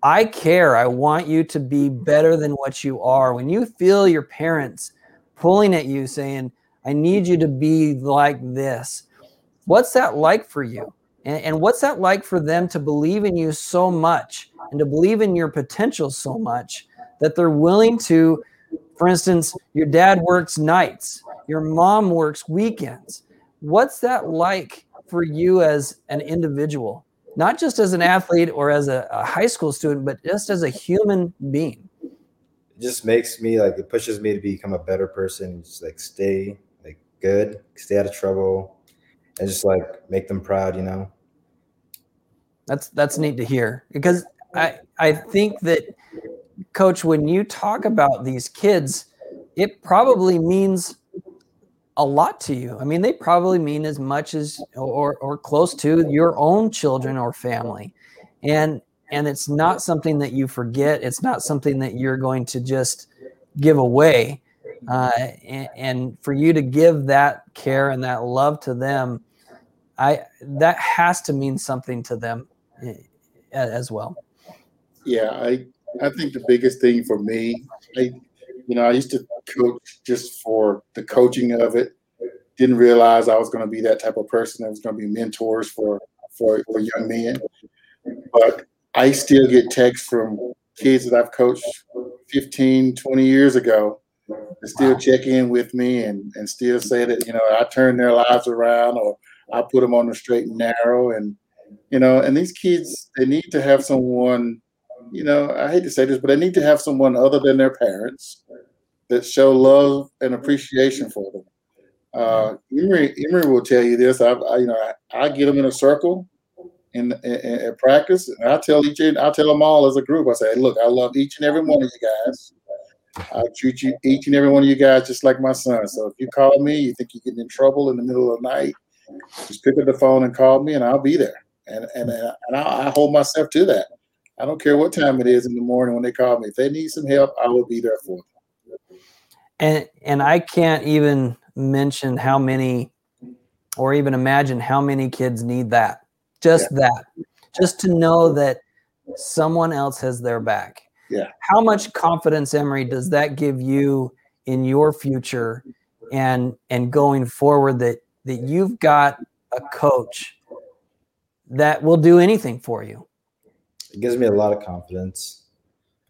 I care. I want you to be better than what you are. When you feel your parents pulling at you saying, I need you to be like this. What's that like for you? And, and what's that like for them to believe in you so much and to believe in your potential so much that they're willing to, for instance, your dad works nights, your mom works weekends. What's that like for you as an individual? Not just as an athlete or as a, a high school student, but just as a human being it just makes me like it pushes me to become a better person just like stay like good stay out of trouble and just like make them proud you know that's that's neat to hear because i i think that coach when you talk about these kids it probably means a lot to you. I mean they probably mean as much as or or close to your own children or family. And and it's not something that you forget. It's not something that you're going to just give away uh, and, and, for you to give that care and that love to them i that has to mean something to them eh, as well. Yeah i i think the biggest thing for me i you know i used to coach just for the coaching of it didn't realize i was going to be that type of person that was going to be mentors for for, for young men but I still get texts from kids that I've coached 15, 20 years ago that still check in with me and, and still say that, you know, I turn their lives around or I put them on the straight and narrow. And, you know, and these kids, they need to have someone, you know, I hate to say this, but they need to have someone other than their parents that show love and appreciation for them. Uh, Emery, Emery will tell you this. I, I you know, I, I get them in a circle in, in, in practice. And I tell each, and I tell them all as a group. I say, look, I love each and every one of you guys. I treat you, each and every one of you guys, just like my son. So if you call me, you think you're getting in trouble in the middle of the night, just pick up the phone and call me, and I'll be there. And and and I, I hold myself to that. I don't care what time it is in the morning when they call me. If they need some help, I will be there for them. And and I can't even mention how many, or even imagine how many kids need that just yeah. that just to know that someone else has their back yeah how much confidence emery does that give you in your future and and going forward that that you've got a coach that will do anything for you it gives me a lot of confidence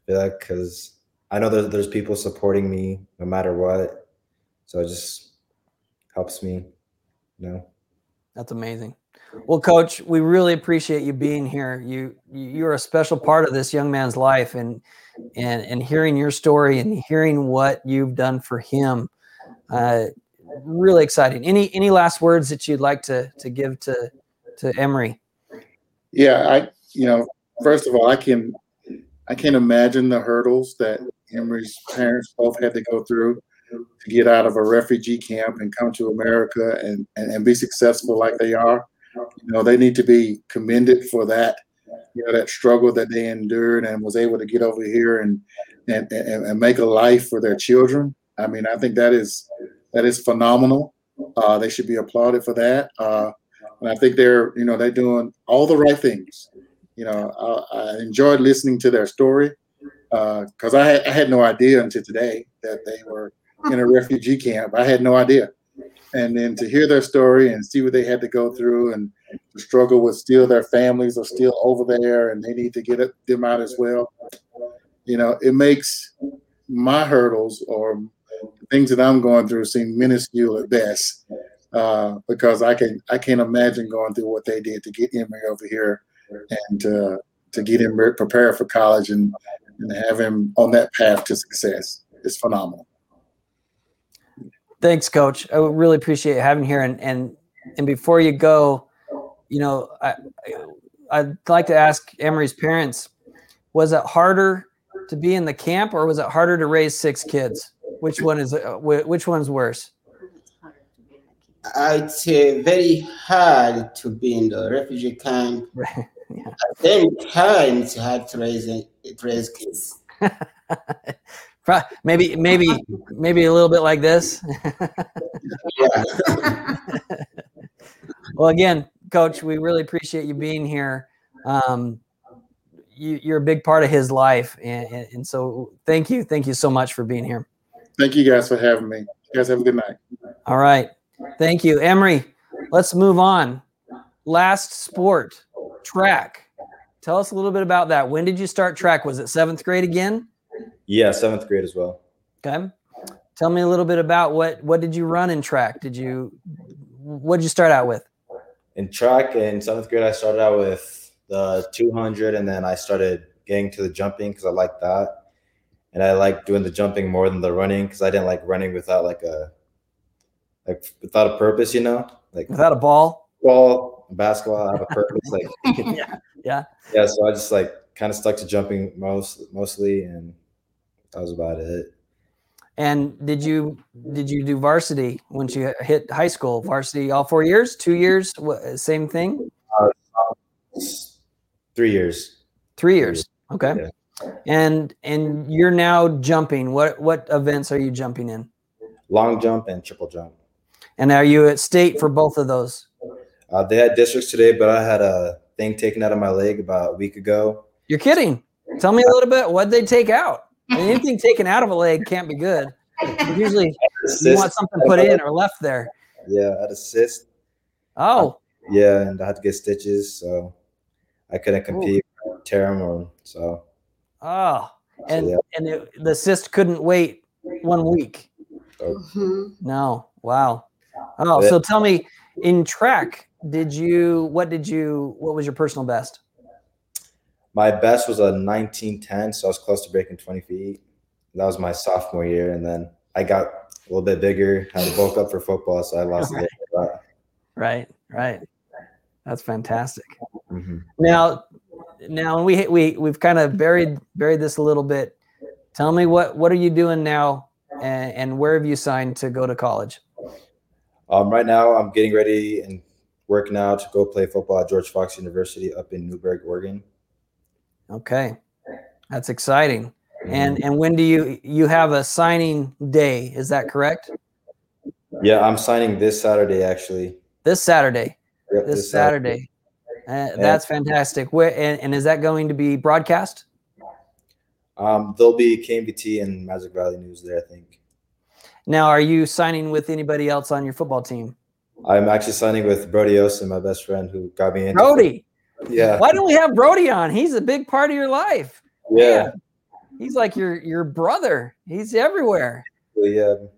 I feel like because i know that there's people supporting me no matter what so it just helps me you know that's amazing well, coach, we really appreciate you being here. You you're a special part of this young man's life and and and hearing your story and hearing what you've done for him. Uh, really exciting. Any any last words that you'd like to to give to to Emery? Yeah, I you know, first of all, I can I can't imagine the hurdles that Emery's parents both had to go through to get out of a refugee camp and come to America and, and, and be successful like they are. You know, they need to be commended for that, you know, that struggle that they endured and was able to get over here and and, and, and make a life for their children. I mean, I think that is that is phenomenal. Uh, they should be applauded for that. Uh, and I think they're, you know, they're doing all the right things. You know, I, I enjoyed listening to their story because uh, I, had, I had no idea until today that they were in a refugee camp. I had no idea and then to hear their story and see what they had to go through and the struggle with still their families are still over there and they need to get them out as well you know it makes my hurdles or things that i'm going through seem minuscule at best uh, because i can i can't imagine going through what they did to get Emery over here and uh, to get him prepared for college and, and have him on that path to success is phenomenal Thanks, Coach. I really appreciate having here. And and and before you go, you know, I I'd like to ask Emery's parents: Was it harder to be in the camp, or was it harder to raise six kids? Which one is uh, which one's worse? It's uh, very hard to be in the refugee camp. yeah. At the same time, it's hard to raise, to raise kids. maybe maybe maybe a little bit like this well again coach we really appreciate you being here um, you, are a big part of his life and, and so thank you thank you so much for being here thank you guys for having me You guys have a good night. All right. Thank you. Emery, let's move on. Last sport, track. Tell us a little bit about that. When did you start track? Was it seventh grade again? Yeah, seventh grade as well. Okay. Tell me a little bit about what what did you run in track? Did you what did you start out with? In track in seventh grade, I started out with the 200, and then I started getting to the jumping because I liked that, and I like doing the jumping more than the running because I didn't like running without like a like without a purpose, you know, like Without a ball? ball, basketball, I have a purpose, like yeah. Yeah. yeah. So I just like kind of stuck to jumping most mostly, and that was about it. And did you did you do varsity once you hit high school? Varsity all four years, two years, what, same thing, uh, Three years. three years. Okay. And and you're now jumping. What what events are you jumping in? long jump and triple jump. And are you at state for both of those? Uh, they had districts today, but I had a thing taken out of my leg about a week ago. You're kidding. Tell me a little bit. What'd they take out? Anything taken out of a leg can't be good. Usually you want something put in or left there. Yeah, I had a cyst. Oh, Yeah, and I had to get stitches, so I couldn't compete, tear them, or so. oh, and yeah. and it, the cyst couldn't wait one week. Mhm. No, wow. Oh, Yeah. so tell me, in track, did you? What did you? What was your personal best? My best was a 1910, so I was close to breaking 20 feet. That was my sophomore year, and then I got a little bit bigger, had to bulk up for football, so I lost a little bit. Right, right. That's fantastic. Mhm. Now, now we we we've kind of buried buried this a little bit. Tell me what what are you doing now, and, and where have you signed to go to college? Um, right now, I'm getting ready and working out to go play football at George Fox University up in Newberg, Oregon. Okay, that's exciting. And and when do you you have a signing day? Is that correct? Yeah, I'm signing this Saturday actually. This Saturday. Yep, This Saturday. Uh, that's fantastic. Where and, and is that going to be broadcast? Um, there'll be KMVT and Magic Valley News there, I think. Now, are you signing with anybody else on your football team? I'm actually signing with Brody Osen, my best friend, who got me in. Brody. Yeah. Why don't we have Brody on? He's a big part of your life. Yeah. He's like your your brother. He's everywhere. Yeah. Um,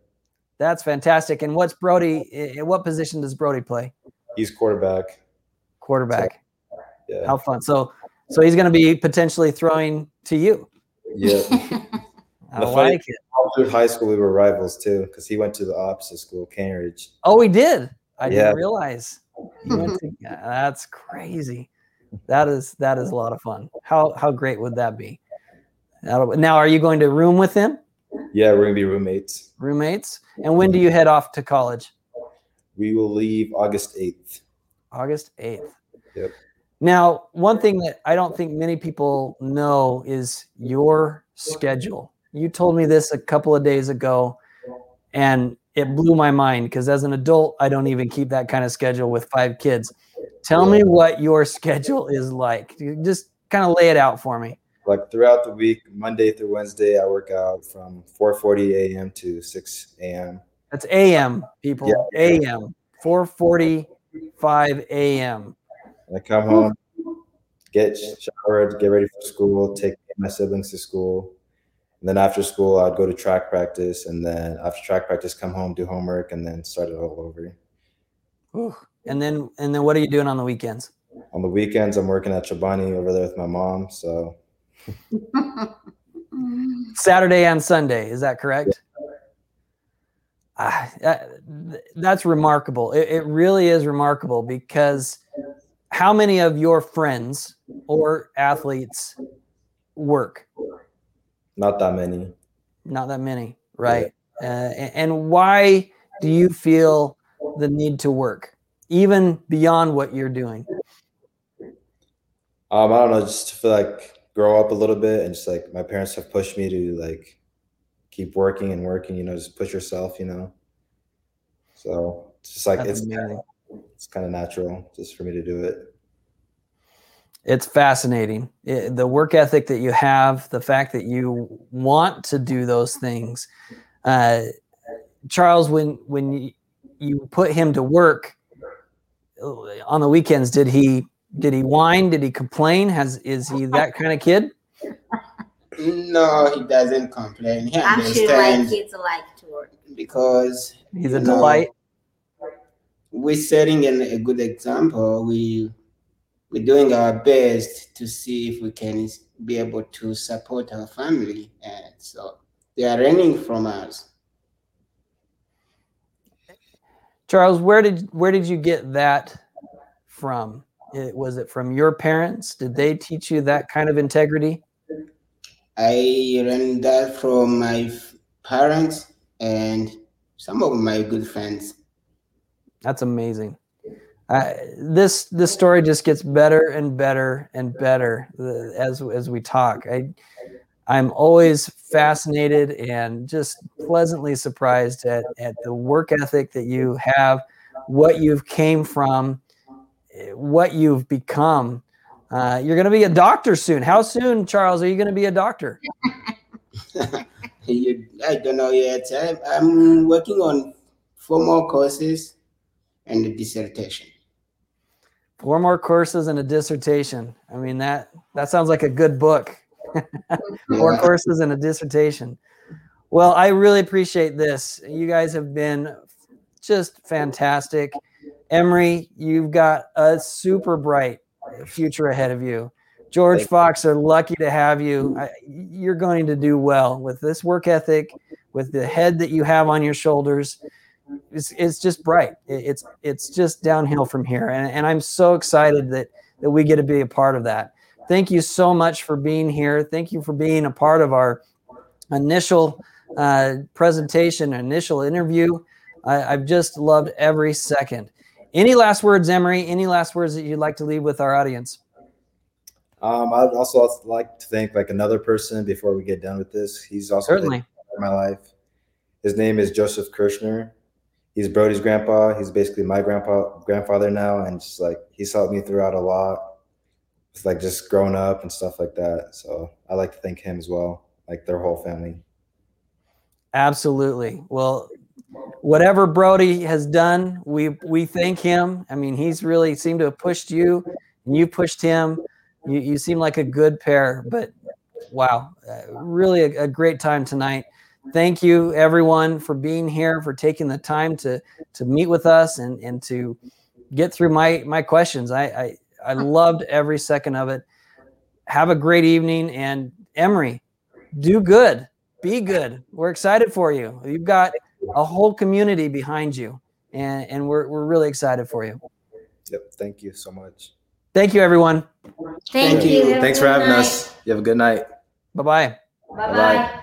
That's fantastic. And what's Brody? Eh, eh, what position does Brody play? He's quarterback. Quarterback. Yeah. How fun. So so he's going to be potentially throwing to you. Yeah. I The funny- like it. Through high school, we were rivals too, because he went to the opposite school, Canyon Ridge. Oh, he did. I Yeah. didn't realize. To, that's crazy. That is that is a lot of fun. How how great would that be? That'll, now, are you going to room with him, Yeah, we're gonna be roommates. roommates? And when do you head off to college? We will leave August 8th. August 8th. Yep. Now, one thing that I don't think many people know is your schedule. You told me this a couple of days ago, and it blew my mind because as an adult, I don't even keep that kind of schedule with five kids. Tell me what your schedule is like. Just kind of lay it out for me. Like throughout the week, Monday through Wednesday, I work out from 4:40 a.m. to 6 a.m. That's AM, people. Yeah. AM. 4:45 AM. I come home, get showered, get ready for school, take my siblings to school. And then after school, I'd go to track practice. And then after track practice, come home, do homework, and then start it all over. Whew. And then and then what are you doing on the weekends? On the weekends, I'm working at Chobani over there with my mom. So Saturday and Sunday. Is that correct? Ah, that- that's remarkable. It, it really is remarkable because how many of your friends or athletes work? Not that many. Not that many, right? Uh, and why do you feel the need to work, even beyond what you're doing? Um, I don't know, just to feel like grow up a little bit and just like my parents have pushed me to like keep working and working, you know, just push yourself, you know. So it's just like That's it's amazing. it's kind of natural just for me to do it. It's fascinating. It- the work ethic that you have, the fact that you want to do those things. Uh, Charles, when when you, you put him to work uh, on the weekends, did he did he whine? Did he complain? Has is he that kind of kid? No, he doesn't complain. He Actually, like understands kids like to work. because He's a No. delight. we're setting an, a good example. We we're doing our best to see if we can be able to support our family, and so they are learning from us. Charles, where did where did you get that from? It, was it from your parents? Did they teach you that kind of integrity? I learned that from my parents and some of my good friends. That's amazing. Uh, this this story just gets better and better and better uh, as as we talk. I I'm always fascinated and just pleasantly surprised at at the work ethic that you have, what you've came from, eh, what you've become. Uh, you're going to be a doctor soon. How soon, Charles? Are you going to be a doctor? You, I don't know yet. I, I'm working on four more courses and a dissertation. Four more courses and a dissertation. I mean that that sounds like a good book. Four courses and a dissertation. Well, I really appreciate this. You guys have been just fantastic. Emery, you've got a super bright future ahead of you. George Thank. Fox are lucky to have you. I, you're going to do well with this work ethic, with the head that you have on your shoulders. It's, it's just bright. It's it's just downhill from here, and, and I'm so excited that that we get to be a part of that. Thank you so much for being here. Thank you for being a part of our initial uh, presentation, initial interview. I, I've just loved every second. Any last words, Emery? Any last words that you'd like to leave with our audience? Um, I'd also like to thank like another person before we get done with this. He's also Certainly. my life. His name is Joseph Kirschner. He's Brody's grandpa. He's basically my grandpa grandfather now, and just like he's helped me throughout a lot. It's like just growing up and stuff like that. So I like to thank him as well, like their whole family. Absolutely. Well, whatever Brody has done, we we thank him. I mean, he's really seemed to have pushed you, and you pushed him. You you seem like a good pair. But wow, uh, really a, a great time tonight. Thank you everyone for being here, for taking the time to to meet with us and and to get through my my questions. I I, I loved every second of it. Have a great evening, and Emery, do good be good. We're excited for you. You've got a whole community behind you, and, and we're, we're really excited for you. Yep. Thank you so much. Thank you, everyone. Thank, Thank you. you. Thanks good for having night. us. You have a good night. Bye bye. Bye Bye-bye. bye.